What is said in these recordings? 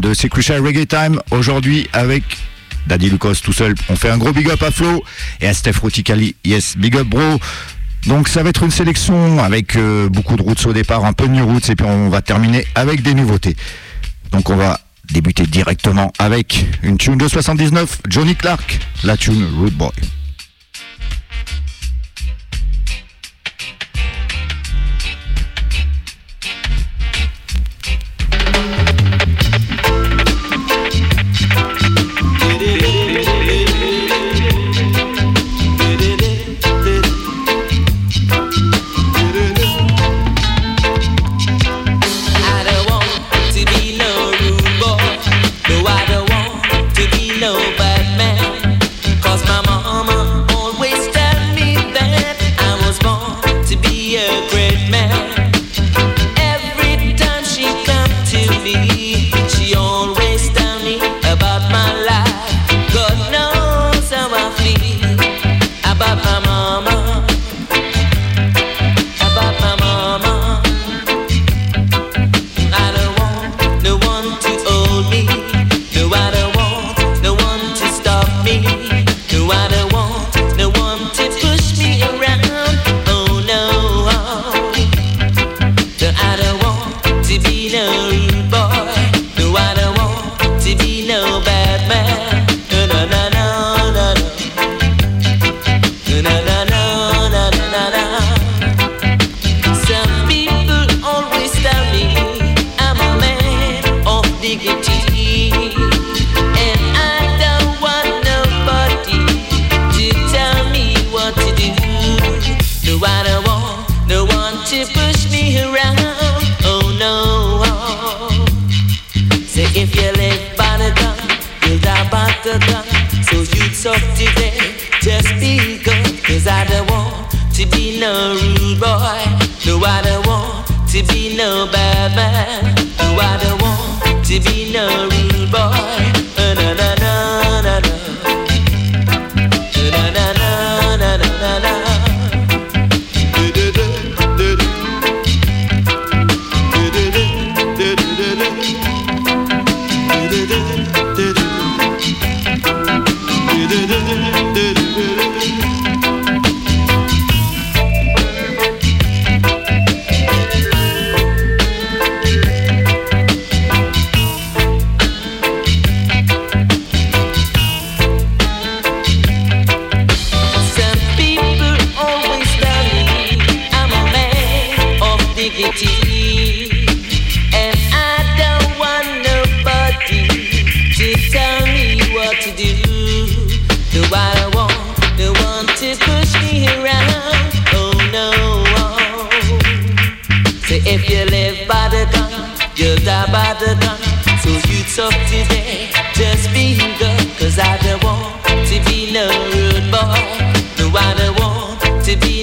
102.2, c'est Crucial Reggae Time. Aujourd'hui avec Daddy Lucas tout seul. On fait un gros big up à Flo et à Steph Roticali. Yes, big up bro. Donc ça va être une sélection avec euh, beaucoup de routes au départ, un peu de new roots et puis on va terminer avec des nouveautés. Donc on va débuter directement avec une tune de 79, Johnny Clark, la tune Root Boy. So you talk today, just be good Cause I don't want to be no rude boy. No, I don't want to be no bad man. No, I don't want to be no rude boy.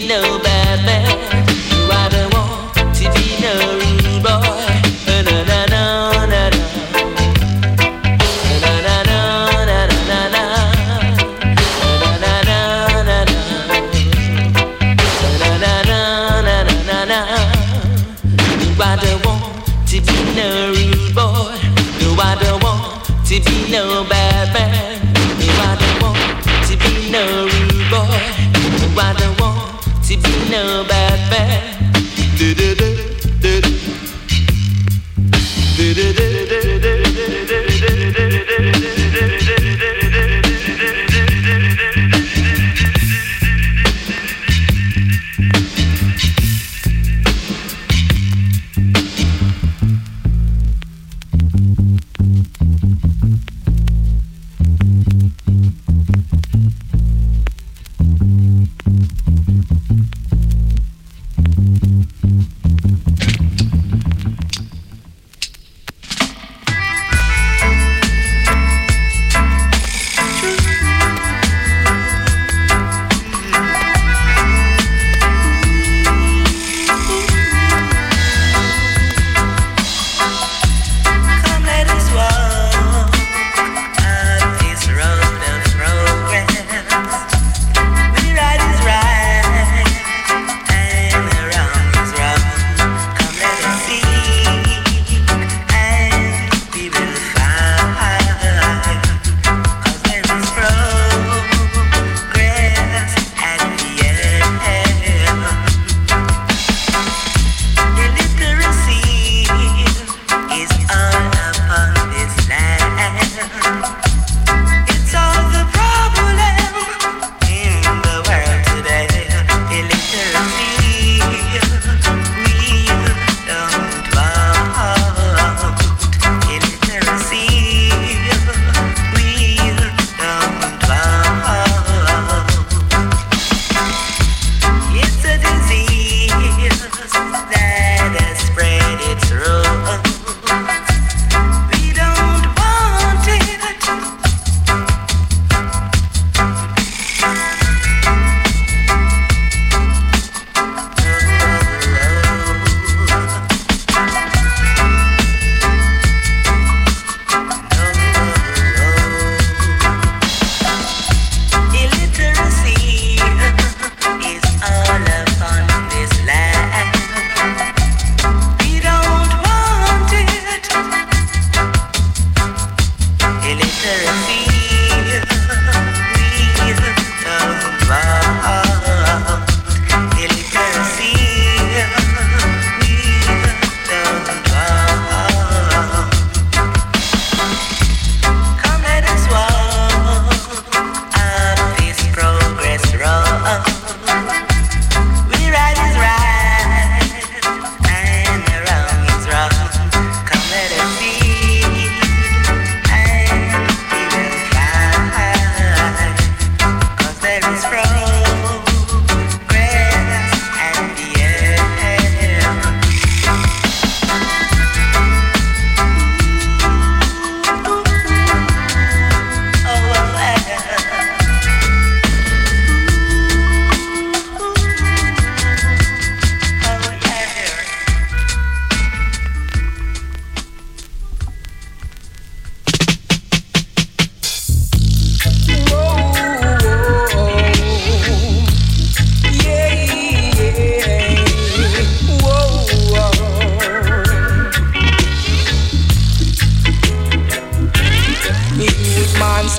know. to be no bad man.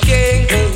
king.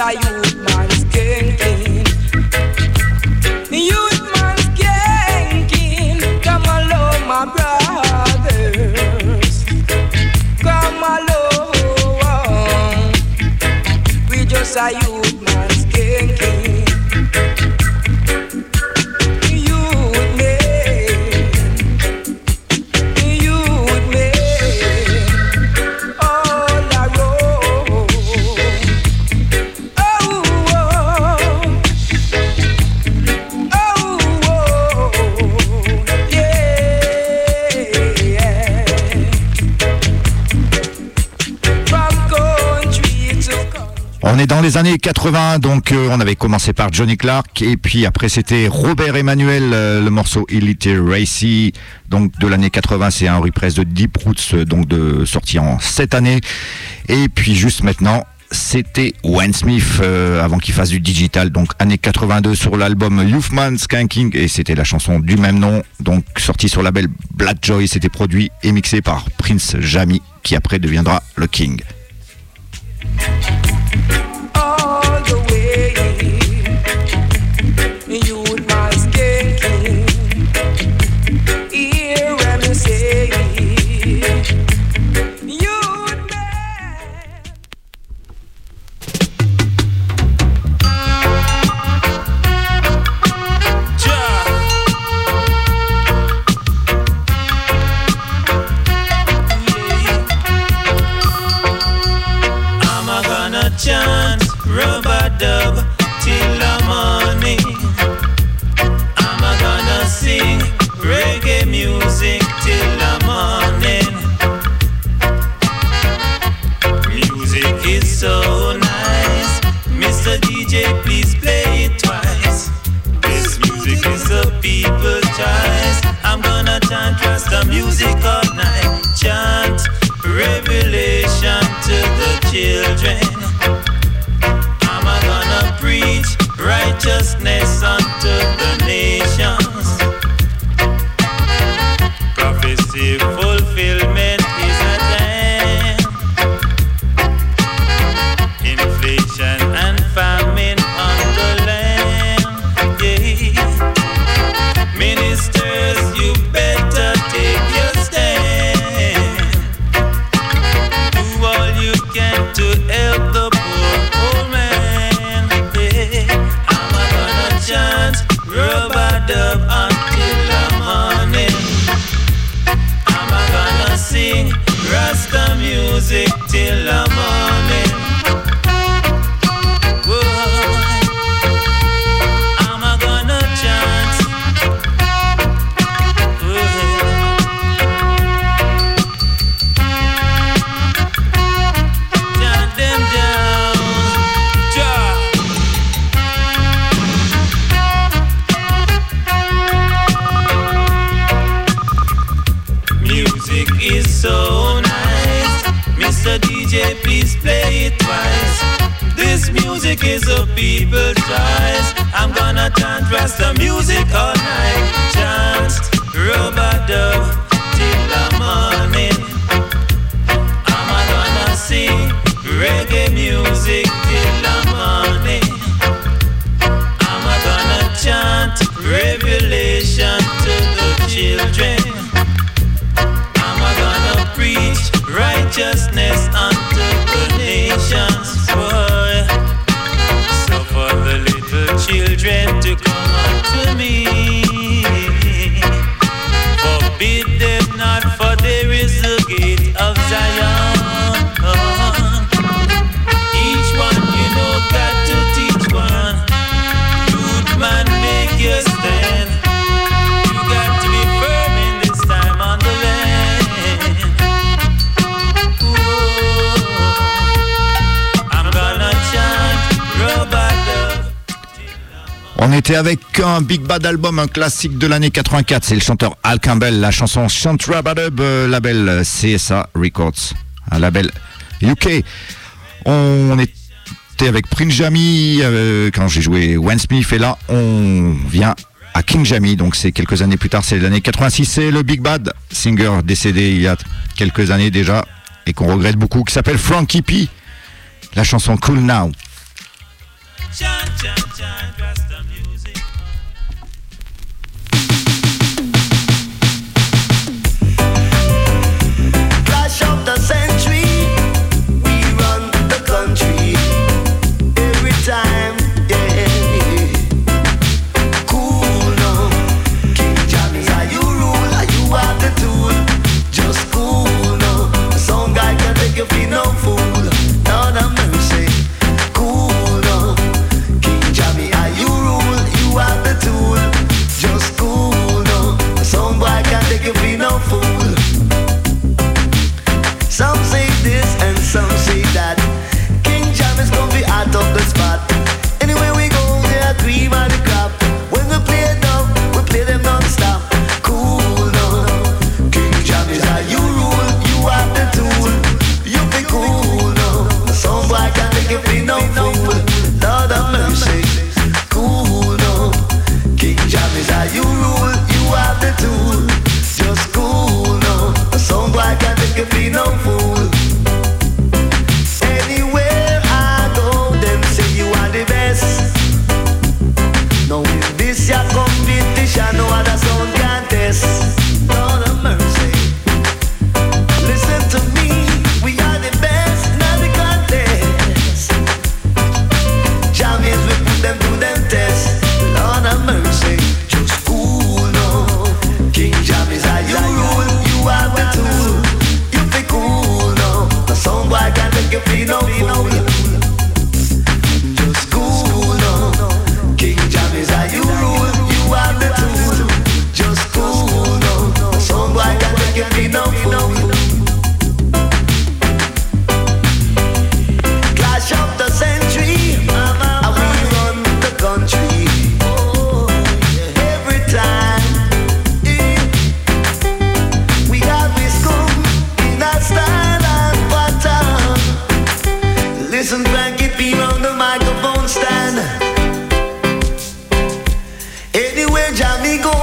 I années 80, donc euh, on avait commencé par Johnny Clark et puis après c'était Robert Emmanuel, euh, le morceau Elite Racy, donc de l'année 80, c'est un reprise de Deep Roots, donc de sorti en cette année. Et puis juste maintenant, c'était Wayne Smith euh, avant qu'il fasse du digital, donc année 82 sur l'album Youthman Skanking et c'était la chanson du même nom, donc sortie sur la label Black Joy, c'était produit et mixé par Prince Jamie qui après deviendra le King. Avec un Big Bad album, un classique de l'année 84. C'est le chanteur Al Campbell, la chanson Chant Rabadub, euh, label CSA Records, un label UK. On était avec Prince Jamie euh, quand j'ai joué When Smith et là on vient à King Jamie, donc c'est quelques années plus tard, c'est l'année 86, c'est le Big Bad, singer décédé il y a quelques années déjà et qu'on regrette beaucoup, qui s'appelle Frankie P. La chanson Cool Now.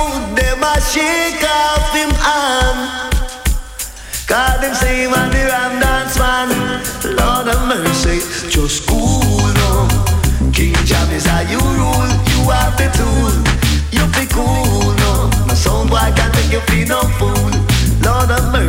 youth, them a shake off him arm. Cause them say him a the ram dance man. Lord have mercy, just cool down. King Jam is how you rule, you are the tool. You feel cool now. My sound boy can make you feel no fool. Lord have mercy.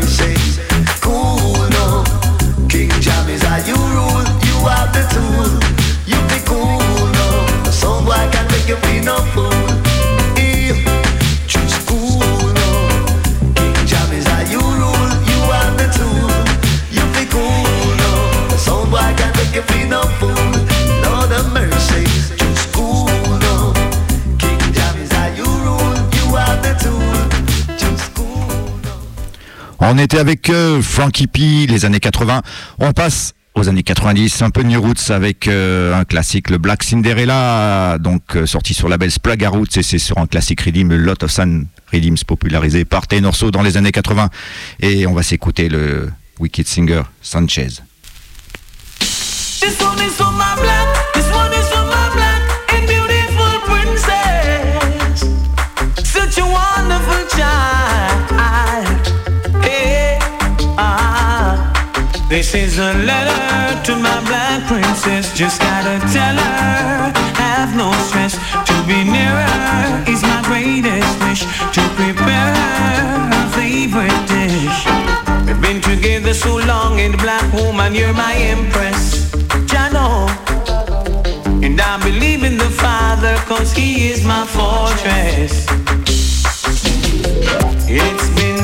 On était avec euh, Frankie P, les années 80. On passe aux années 90, un peu New Roots avec euh, un classique, le Black Cinderella, donc euh, sorti sur label Splaga Roots et c'est sur un classique rhythm, Lot of Sun Rhythms popularisé par Tenorso dans les années 80. Et on va s'écouter le Wicked Singer Sanchez. This is a letter to my black princess. Just gotta tell her, have no stress. To be near her is my greatest wish. To prepare her, her favorite dish. We've been together so long, and black woman, you're my empress. Jano. And I believe in the Father, cause he is my fortress. It's been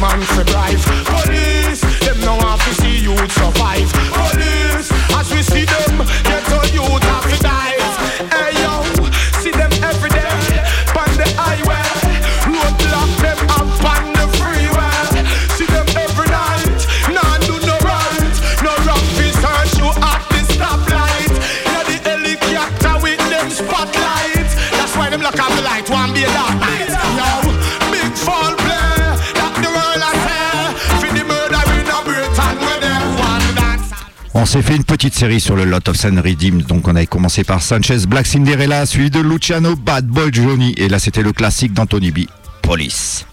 man's surprise s'est fait une petite série sur le Lot of San Redeem. Donc on avait commencé par Sanchez, Black Cinderella, suivi de Luciano, Bad Boy Johnny. Et là c'était le classique d'Anthony B. Police.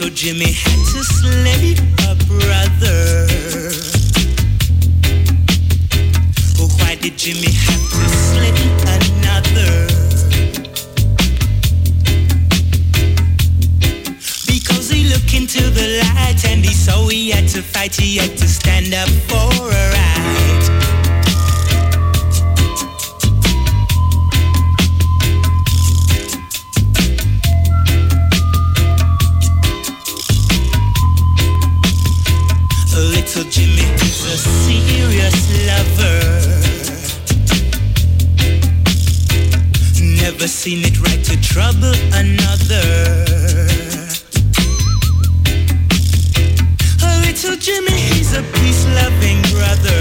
So Jimmy had to slay a brother. Oh, why did Jimmy have to slay another? Because he looked into the light and he saw he had to fight. He had to stand up for a right. seen it right to trouble another. Oh, little Jimmy, he's a peace-loving brother.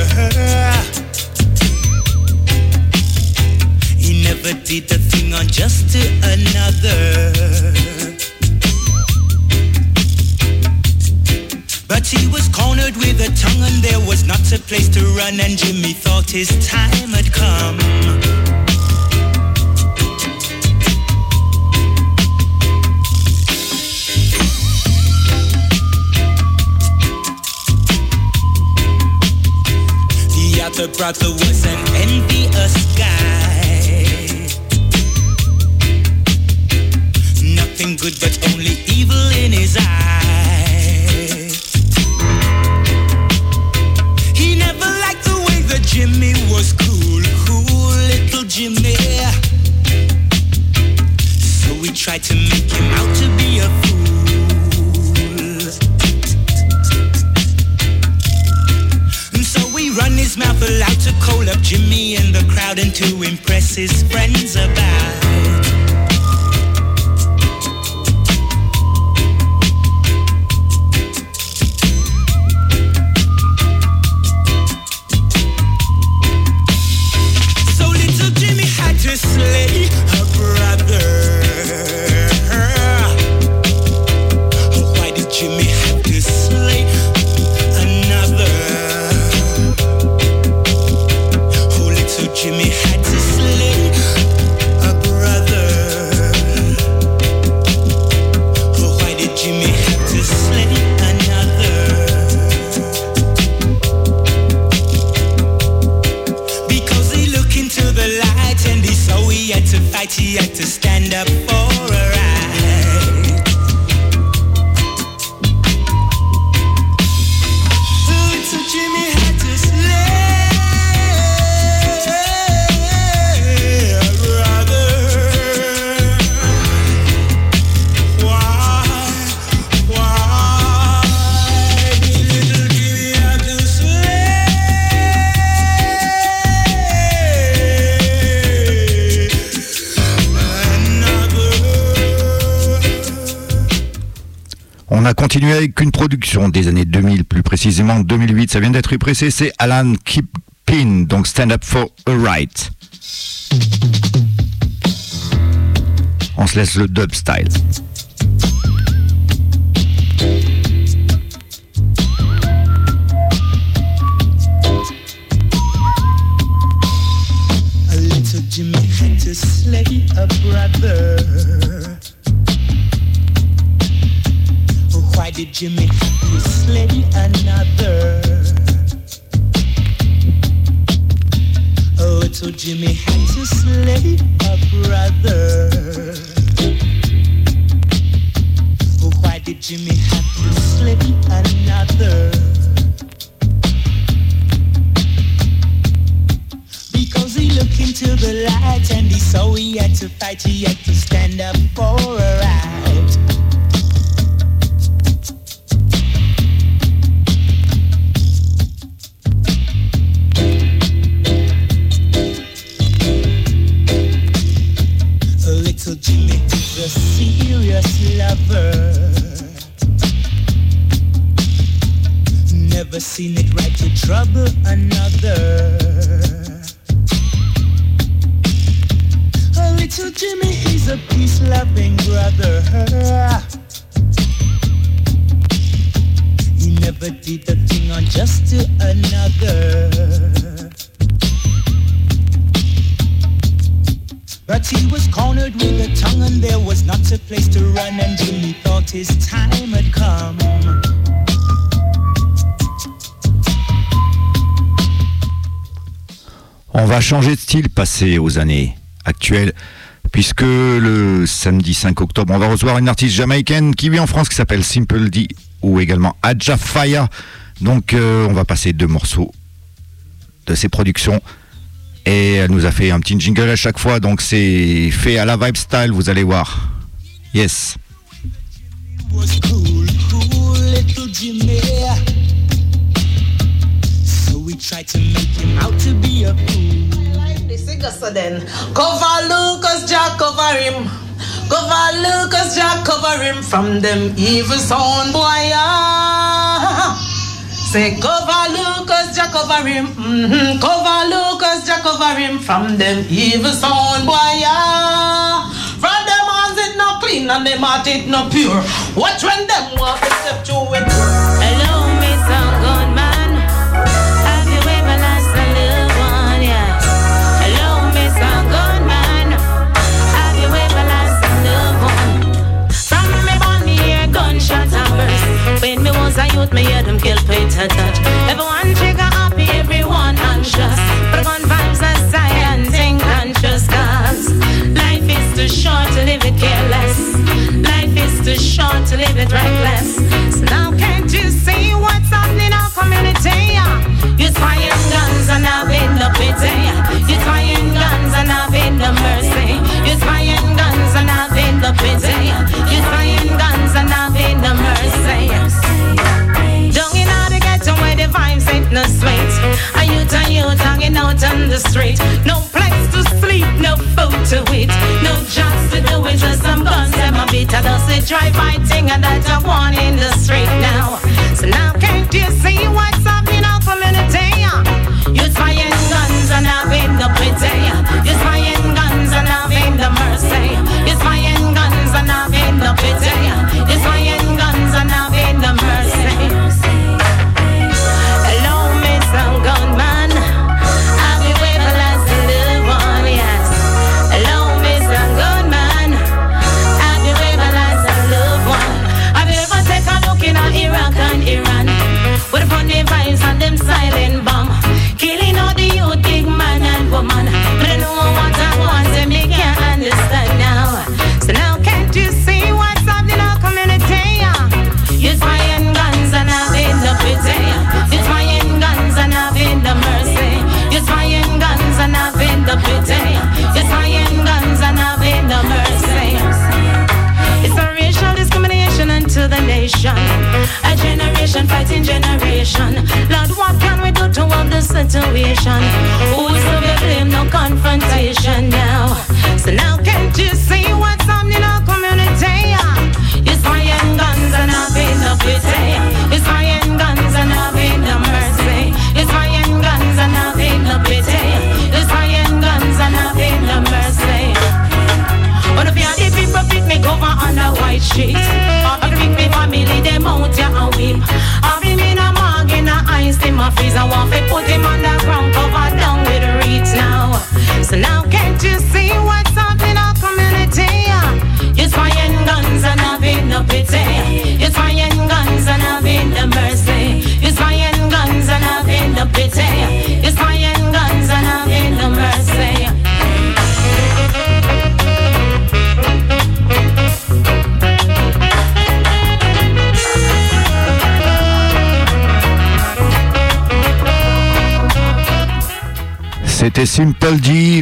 He never did a thing on just to another. But he was cornered with a tongue and there was not a place to run and Jimmy thought his his mouth allowed to call up Jimmy in the crowd and to impress his friends about. Avec une production des années 2000, plus précisément 2008. Ça vient d'être pressé, c'est Alan Kipin, donc Stand Up for a Right. On se laisse le dub style. Jimmy to slay a brother. Why did Jimmy have to slay another? A little Jimmy had to slay a brother. Oh, Why did Jimmy have to slay another? Because he looked into the light and he saw he had to fight, he had to stand up for a right. On va changer de style, passer aux années actuelles, puisque le samedi 5 octobre, on va recevoir une artiste jamaïcaine qui vit en France, qui s'appelle Simple D, ou également Adja Faya. Donc euh, on va passer deux morceaux de ses productions. Et elle nous a fait un petit jingle à chaque fois, donc c'est fait à la vibe style, vous allez voir. Yes. Was cool, cool little Jimmy. So we tried to make him out to be a fool. the cover Lucas Jack cover him cover Lucas Jack cover him from them evil sound boy ah. say cover Lucas Jack cover him mm-hmm. cover Lucas Jack cover him from them evil sound boy clean and them heart it not pure watch when them walk a step to it Hello, Mr. Gunman. Have you ever lost a loved one? Yeah. Hello, Mr. Gunman. Have you ever lost a loved one? From me born, me hear gunshot and burst. When me was a youth, me hear them kill Peter touch. Everyone trigger happy, everyone anxious. But gun vibes are silent, think conscious cause life is too short to live it too short to live it reckless. So now can't you see what's happening in our community? You're trying guns and having the pity. You're trying guns and having the mercy. You're trying guns and having the pity. You're trying guns and having the mercy. The the vibes ain't no sweet. A youth and youth hanging out on the street. No place to sleep, no food to eat. No jobs to do with just some guns and my beat. I don't say drive by thing and that I want in the street now. So now can't you see what's happening in our community? You're trying guns and having the pity.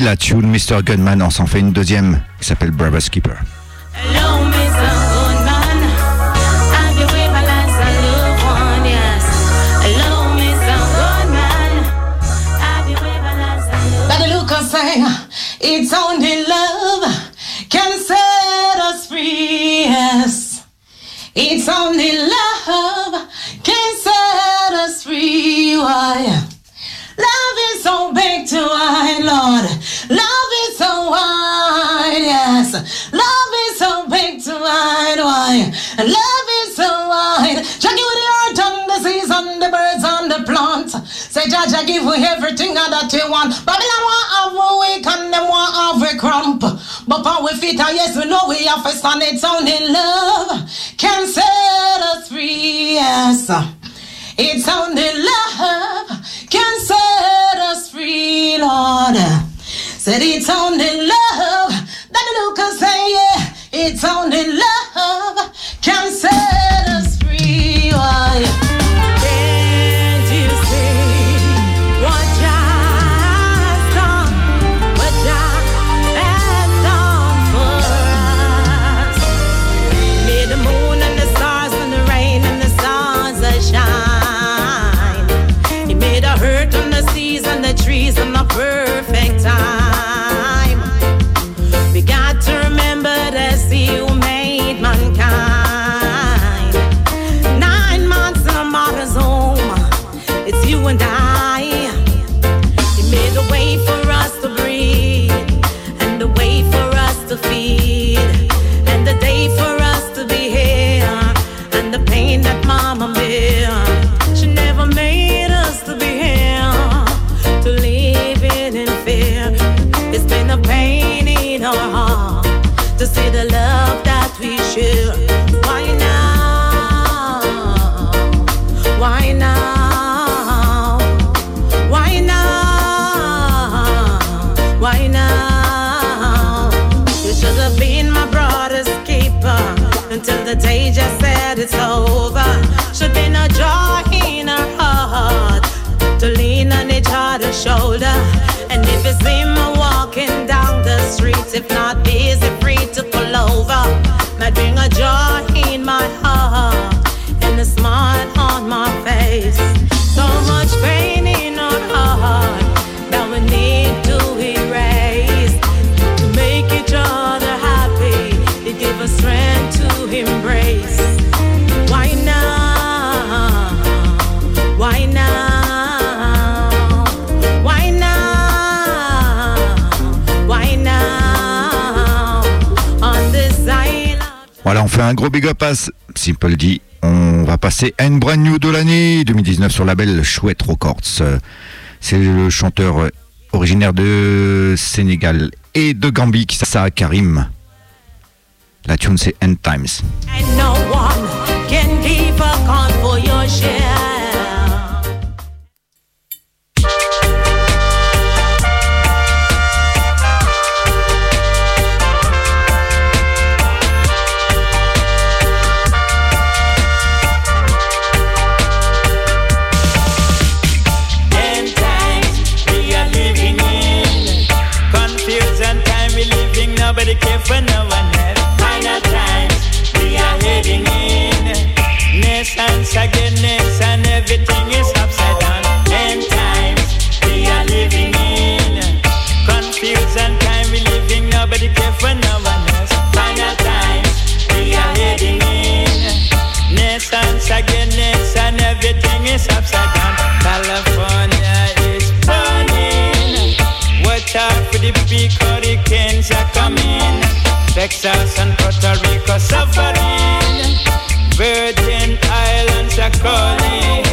La tune Mr. Gunman, on s'en fait une deuxième qui s'appelle Brother's Keeper. Mr. Love is so wide. Jackie with the earth and the seas and the birds and the plants. Say, Jaja, give we everything that you want. Babylon want have we weak and them want have we crump. But on we fit and ah, yes, we know we have to stand. It's only love can set us free, yes. It's only love can set us free, Lord. Said it's only love that the Lucas say, yeah. It's only love can say down the street, if not busy, free to pull over, might bring a joy in my heart and a smile on my face. Un gros big up à Simple D. On va passer à une brand new de l'année 2019 sur le label Chouette Records. C'est le chanteur originaire de Sénégal et de Gambie qui s'appelle Karim. La tune c'est End Times. Living, nobody care for no Texas and Puerto Rico suffering. Virgin Islands are calling.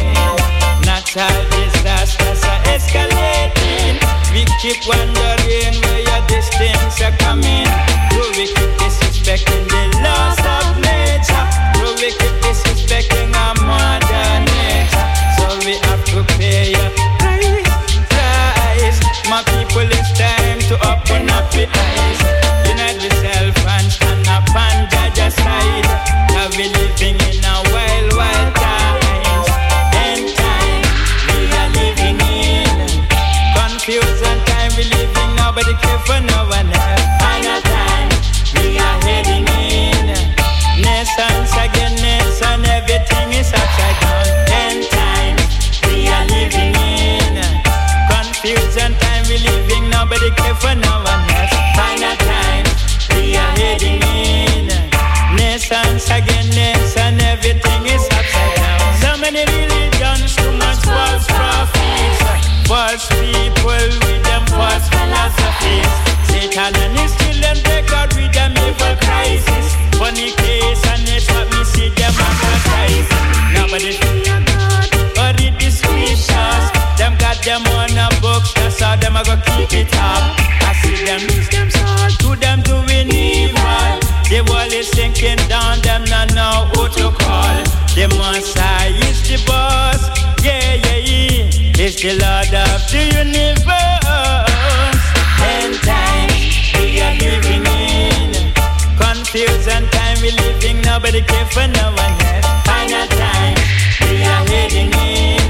Natural disasters are escalating. We keep wondering where your distance are coming. Do we keep disrespecting them a go keep it up. I see them use them sword to them doing evil. The wall is sinking down, them not know who to call. The Messiah is the boss, yeah, yeah, yeah. Is the Lord of the universe. End time, we are living in. Confusion time we living, nobody care for no one else. Final time we are heading in.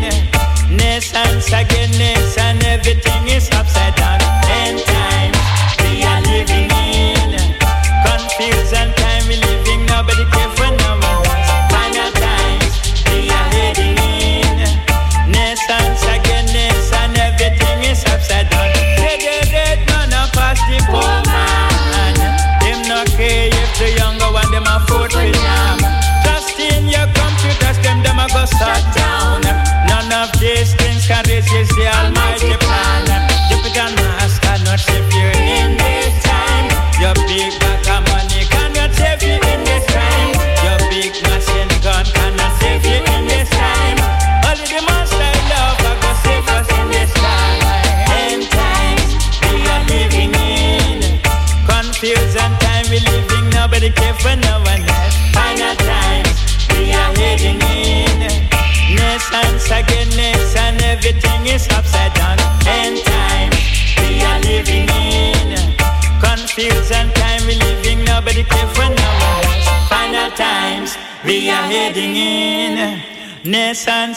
Nations again, nation, everything is upside down. Final times we are heading in. Nations again, nation, everything is upside down. End time we are living in. Confusion time we living, nobody care for. Final times we are heading in.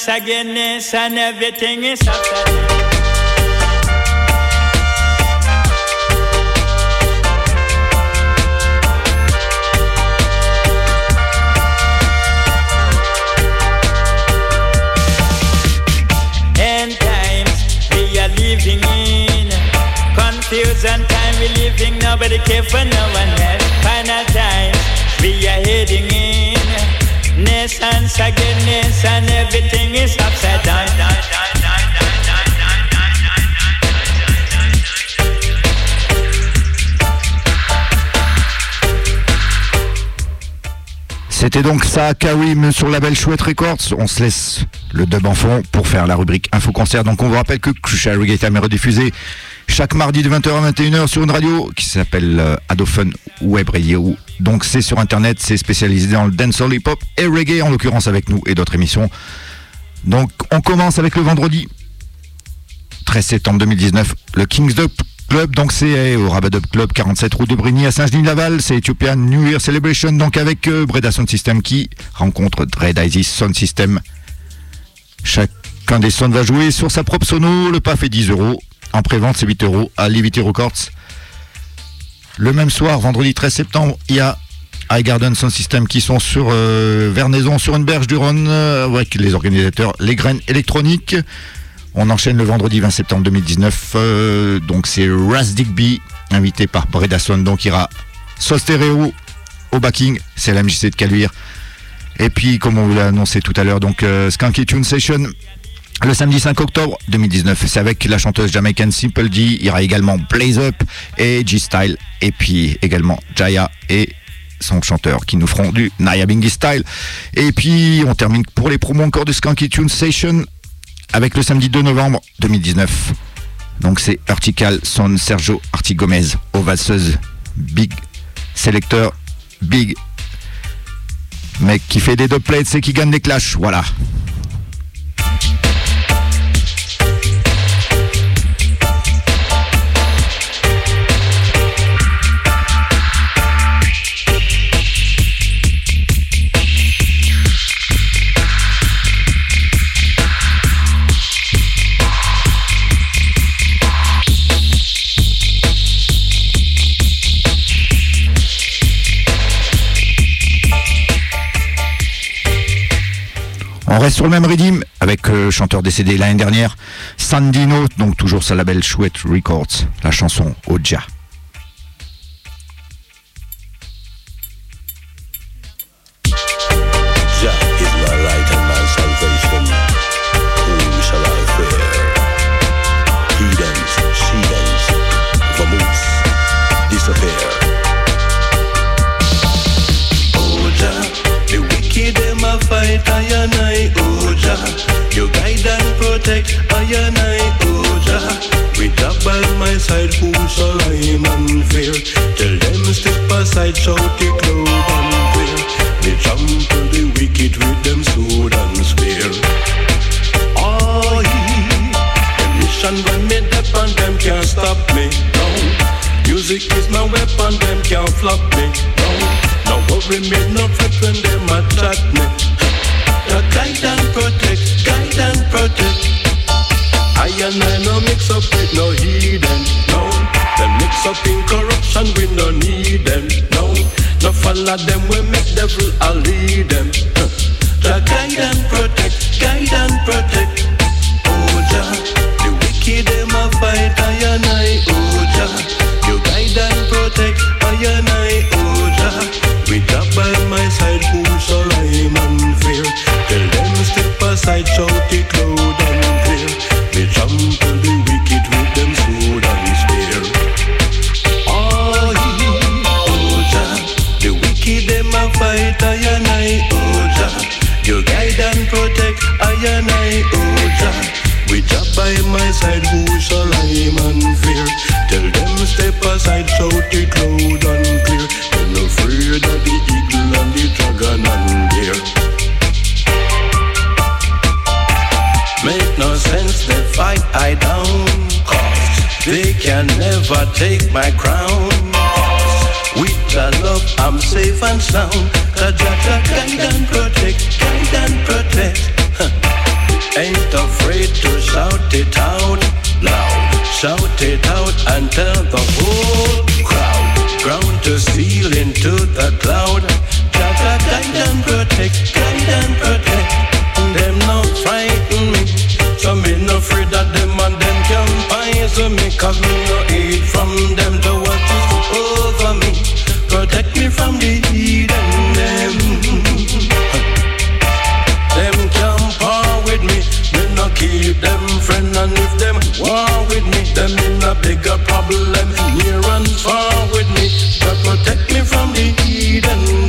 Again, everything is upside down. Living in. Confusion time we living, nobody care for no one else. Final time we are heading in. Nations again, nation, everything is upside down. C'était donc ça, Karim sur la belle Chouette Records. On se laisse le dub en fond pour faire la rubrique Info Concert. Donc on vous rappelle que Crucial Reggae est rediffusé chaque mardi de 20h à 21h sur une radio qui s'appelle euh, Adophone Web Radio. Donc c'est sur internet, c'est spécialisé dans le dancehall hip hop et reggae en l'occurrence avec nous et d'autres émissions. Donc on commence avec le vendredi 13 septembre 2019, le Kings Dub Club, donc c'est au Rabat Dub Club 47 rue de Brigny à Saint-Genis-Laval, c'est Ethiopian New Year Celebration, donc avec euh, Breda Sound System qui rencontre Dread Isis Sound System. Chacun des sons va jouer sur sa propre sono, le PAF est 10 euros, en pré-vente c'est 8 euros à Livity Records. Le même soir, vendredi 13 septembre, il y a High Garden Sound System qui sont sur euh, Vernaison, sur une berge du Rhône, euh, avec les organisateurs Les Graines Électroniques. On enchaîne le vendredi 20 septembre 2019. euh, donc c'est Raz Digby, invité par Breda Sound. Donc il aura Sol Stereo au backing, c'est la MJC de Caluire. Et puis, comme on vous l'a annoncé tout à l'heure, donc euh, Skanky Tune Session. Le samedi 5 octobre 2019, c'est avec la chanteuse jamaïcaine Simple D. Il y aura également Blaze Up et G-Style. Et puis également Jaya et son chanteur qui nous feront du Naya Bingy Style. Et puis on termine pour les promos encore de Skanky Tune Session avec le samedi 2 novembre 2019. Donc c'est Vertical Son Sergio Arti Gomez aux valseuses Big Selector Big mec qui fait des deux plates c'est qui gagne des clashs voilà On reste sur le même rythme avec euh, chanteur décédé l'année dernière, Sandino, donc toujours sa label Chouette Records, la chanson Oja. Can't flop me. No, no worry me, no fret when them a chat me. The guide and protect, guide and protect. I and I no mix up with no heathen, no. Them mix up in corruption, we no need them, no. No follow them, we make devil a lead them. Huh. The guide and protect, guide and protect. Oh Jah, the wicked them a fight, I and I, aside, shout it loud and clear. Them afraid of the eagle and the dragon and deer. Make no sense, they fight I down. Cause they can never take my crown. With your love, I'm safe and sound. Cause Jaja guide and protect, guide and protect. Ain't afraid to shout it out loud. Shout it out and tell the. Ground to seal into the cloud. Jaja guide and protect, guide and protect. Them no frighten me. So me no afraid that them and them can poison me. Cause me no aid from them to what is over me. Protect me from the heathen them. Them can par with me. Me no keep them friend and if them war with me, them in a bigger problem. Near and far with me. Protect me from the heathen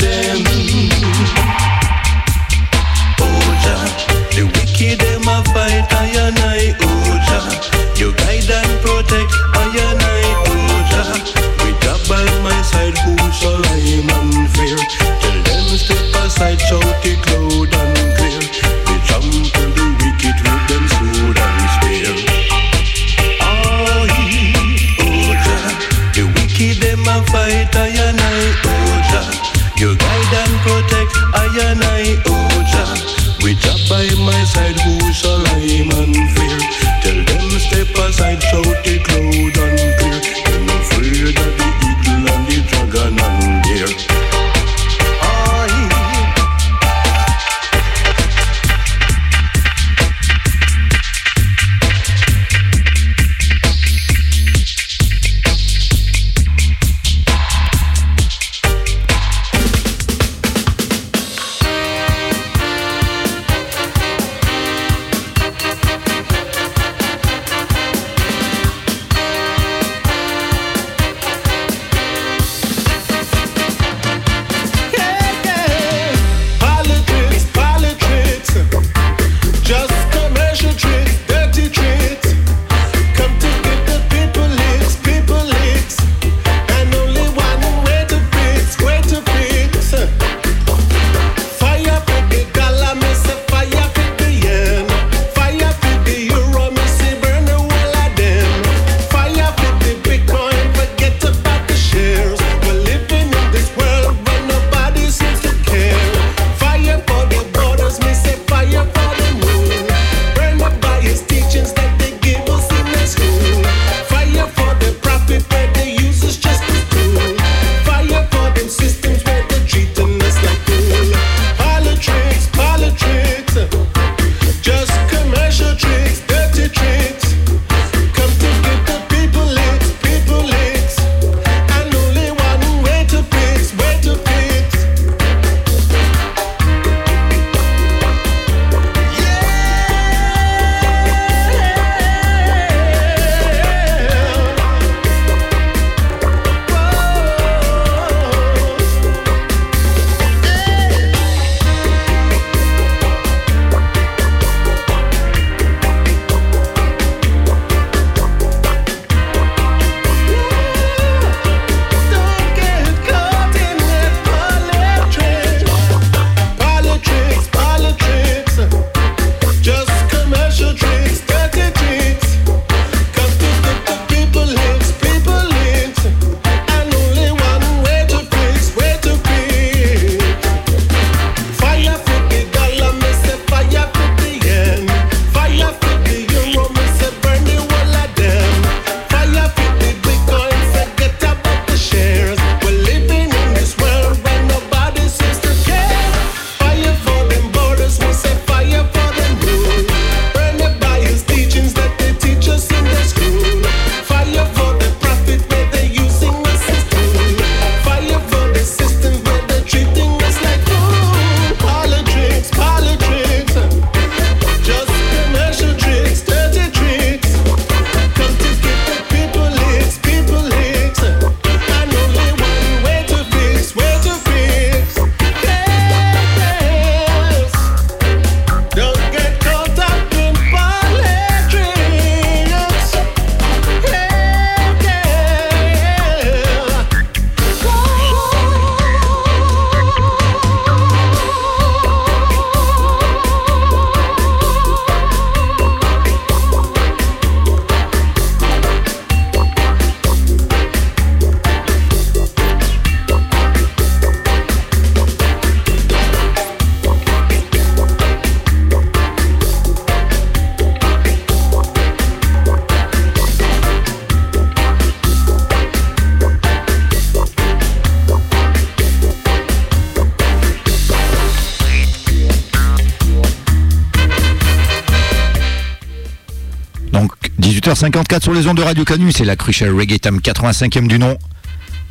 18h54 sur les ondes de Radio Canu, c'est la Crucial Reggae Time 85e du nom.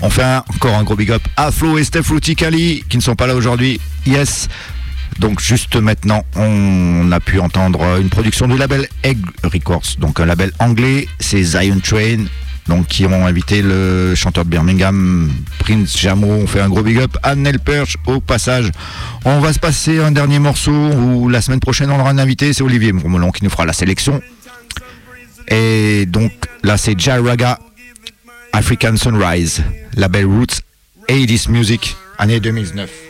On fait un- encore un gros big up à Flo et Steph Ruticali qui ne sont pas là aujourd'hui. Yes. Donc juste maintenant, on a pu entendre une production du label Egg Records, donc un label anglais, c'est Zion Train, donc qui ont invité le chanteur de Birmingham, Prince Jamo. On fait un gros big up à Nel Perch au passage. On va se passer un dernier morceau où la semaine prochaine on aura un invité, c'est Olivier Mourmelon qui nous fera la sélection. Et donc là c'est Jaraga African Sunrise, label Roots 80s Music, année 2009.